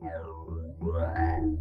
Everybody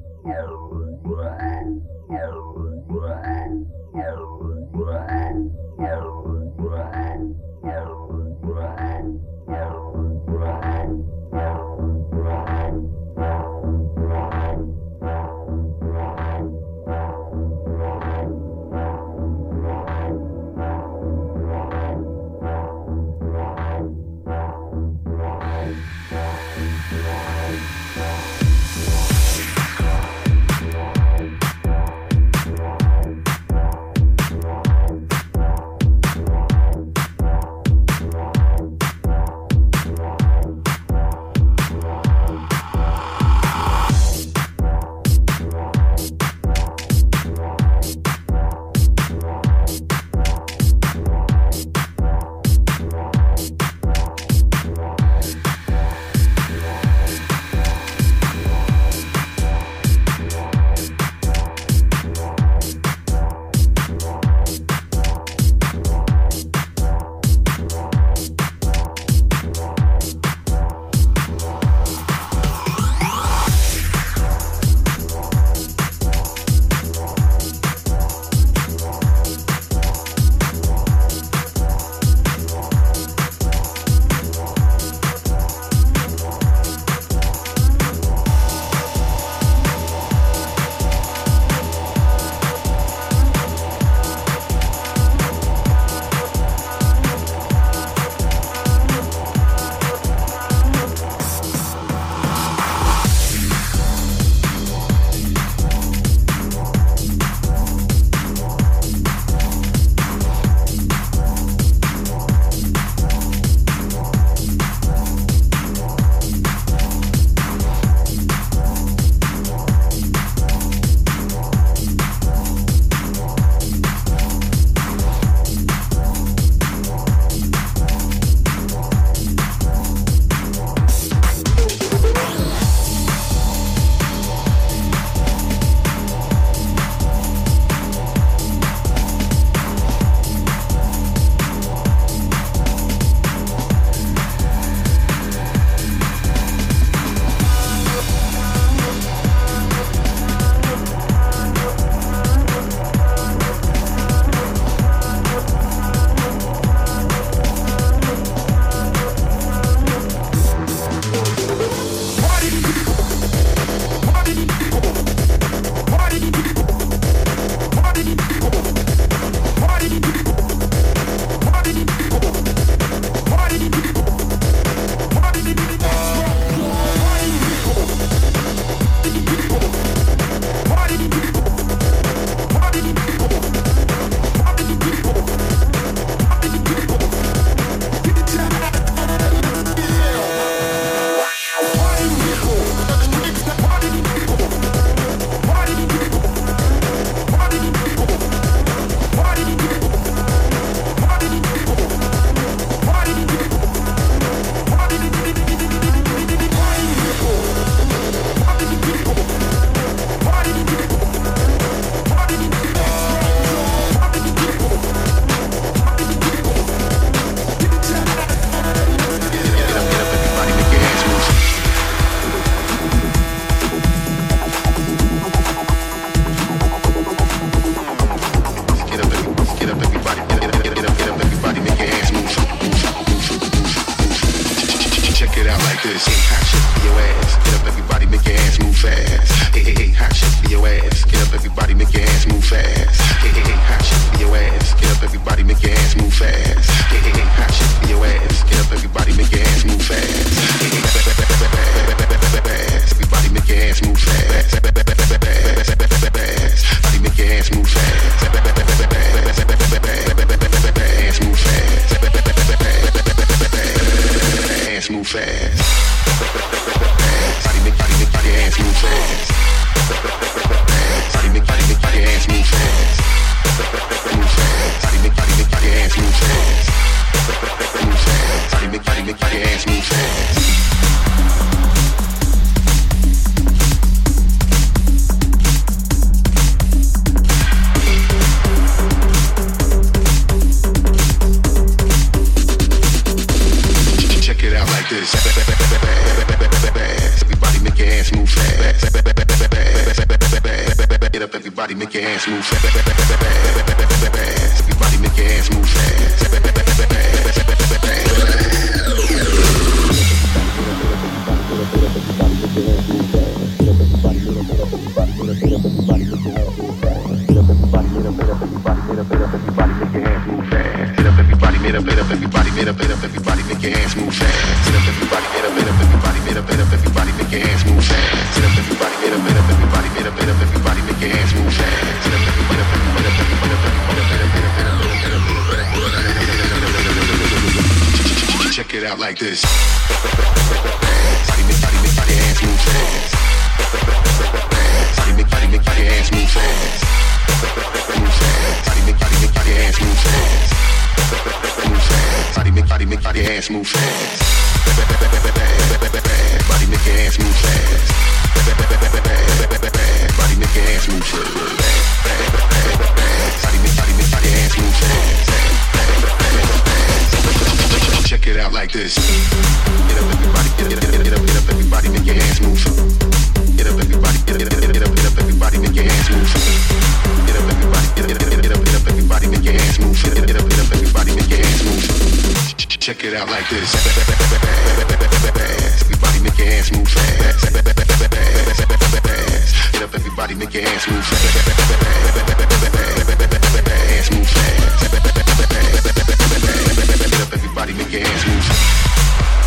your hands move Check it out like this. Everybody make your ass move fast. Get up, everybody make your ass move fast. Hands move fast. Get up, everybody make your ass move fast.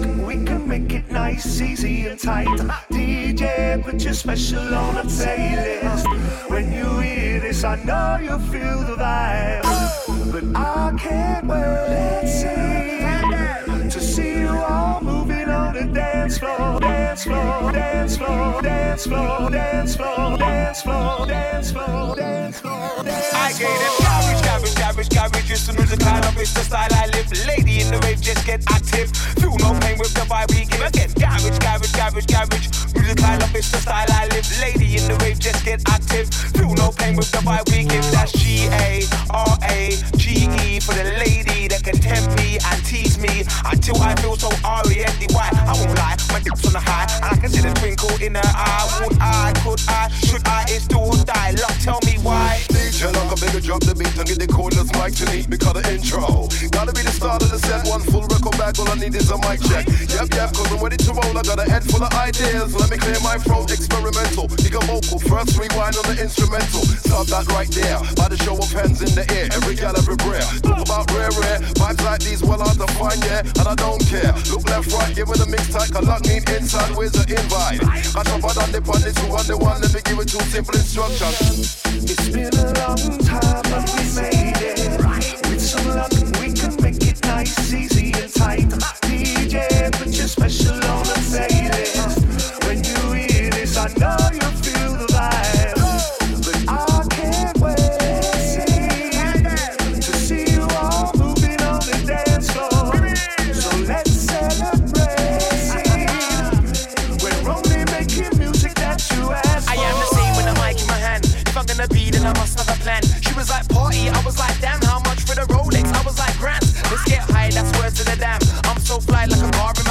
We can make it nice, easy, and tight. DJ, put your special on a playlist. When you hear this, I know you feel the vibe. But I can't wait. Let's see on the dance floor, dance floor, dance floor, dance floor, dance floor, dance floor, dance floor, dance floor, dance floor. I gave them garbage, garbage, garbage, garbage. Used kind of it's the style I live. Lady in the rave just get active. Feel no pain with the vibe we give. Again, garbage, garbage, garbage, garbage. Music kind of it's the style I live. Lady in the rave just get active. Feel no pain with the vibe we give. That's G A R A G E for the lady that can tempt me and tease me until I feel so R E N D Y. I won't lie, my dick's on the high, and I can see the twinkle in her eye. Would I, could I, should I, it's do or die? Love, tell me why. DJ, I'm gonna make a drop the beat and get the cordless mic to me because the intro. Gotta be the start of the set, one full record back, all I need is a mic check. Yep, yep, cause I'm ready to roll, I got a head full of ideas. Let me clear my throat, experimental. You got vocal, first rewind on the instrumental. Stop that right there, by the show of hands in the air, every gal every breath. Talk about rare, rare, vibes like these, well, I define, yeah, and I don't care. Look left, right, give me a mix tight, cause lock need inside with the invite. I don't find on the pun, to who the one, let me give it two simple instructions. It's been a long time, but we made it. With some luck, we can make it nice, easy, and tight. DJ, put your special I was like, damn, how much for the Rolex? I was like, grand. Let's get high, that's worse than a damn. I'm so fly like a bar.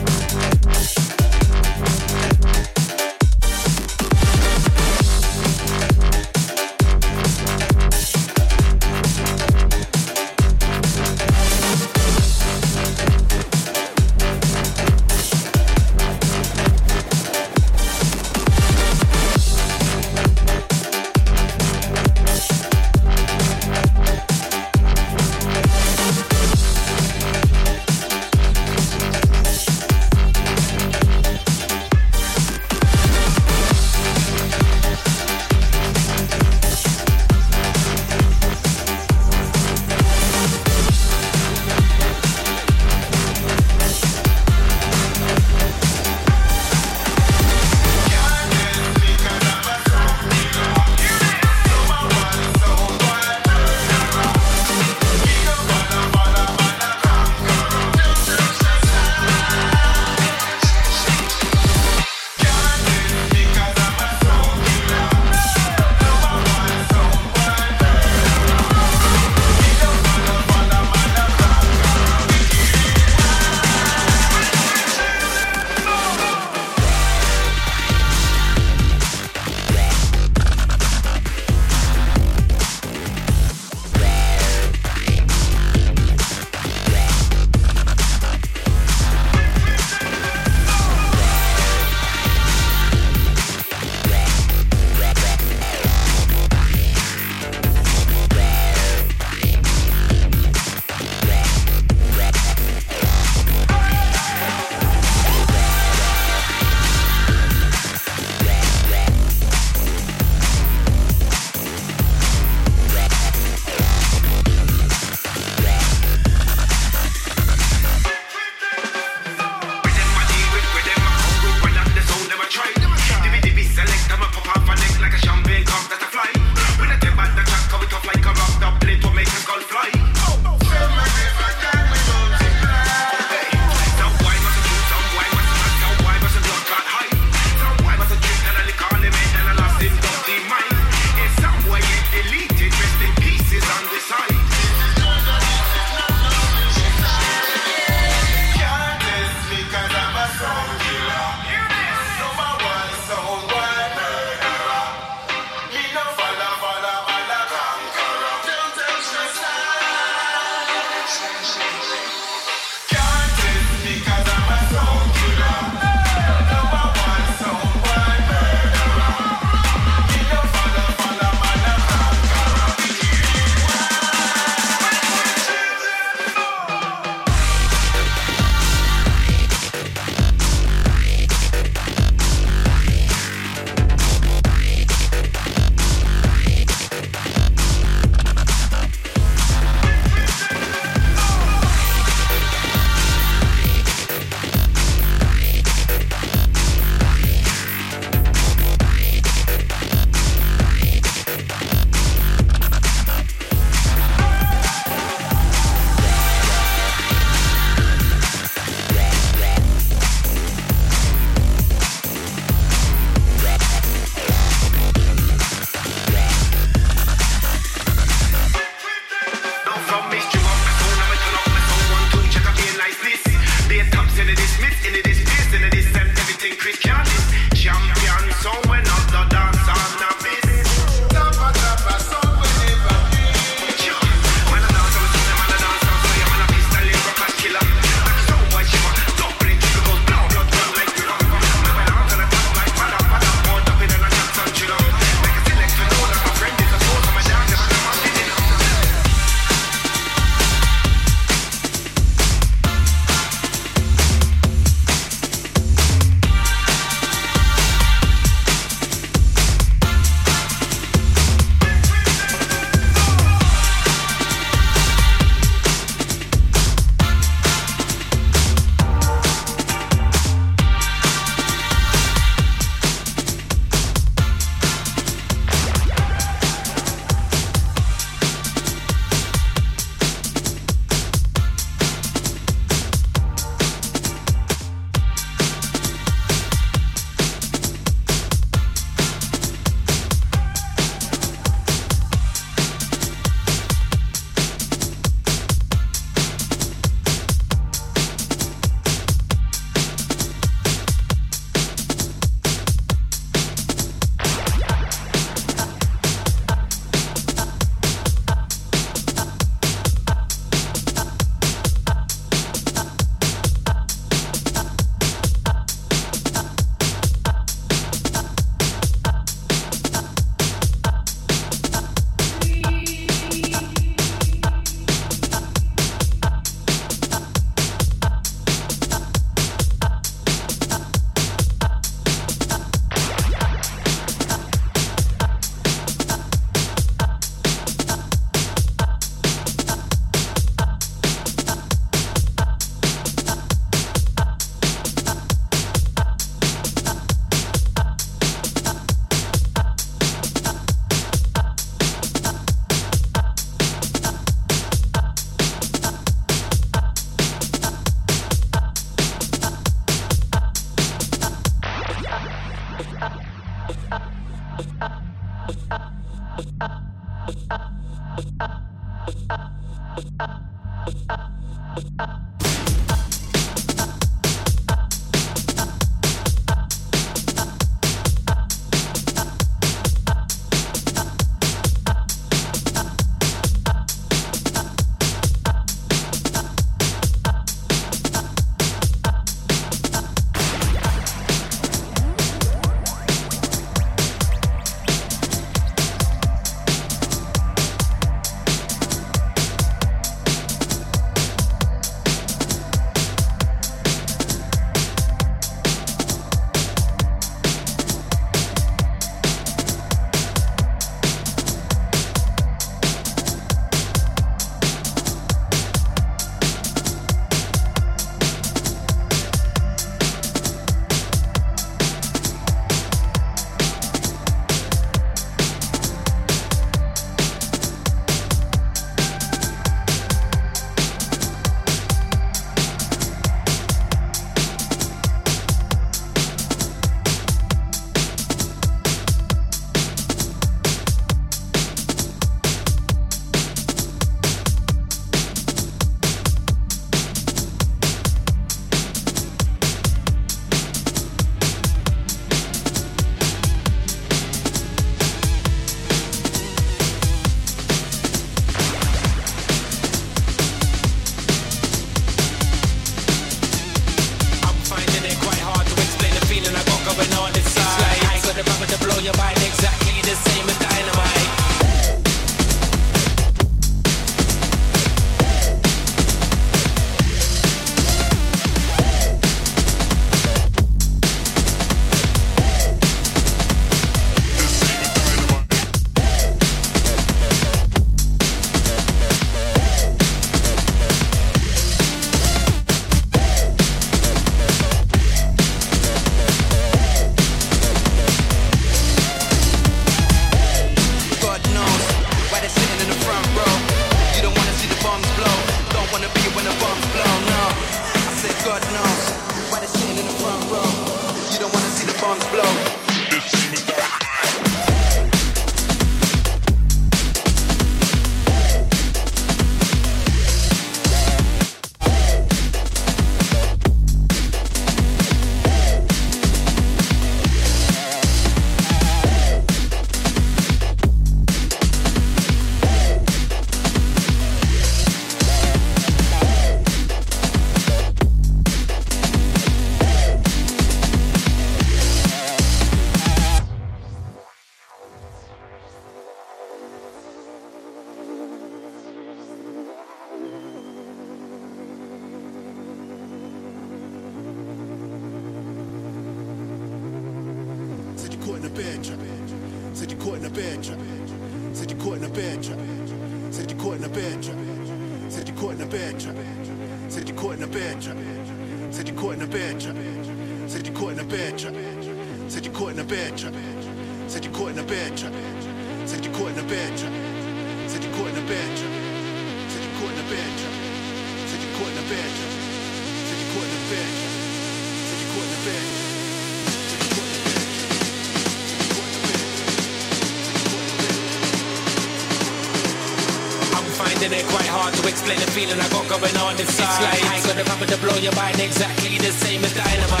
explain the feeling I got going on inside. It's like, I'm gonna come to blow your mind exactly the same as dynamite.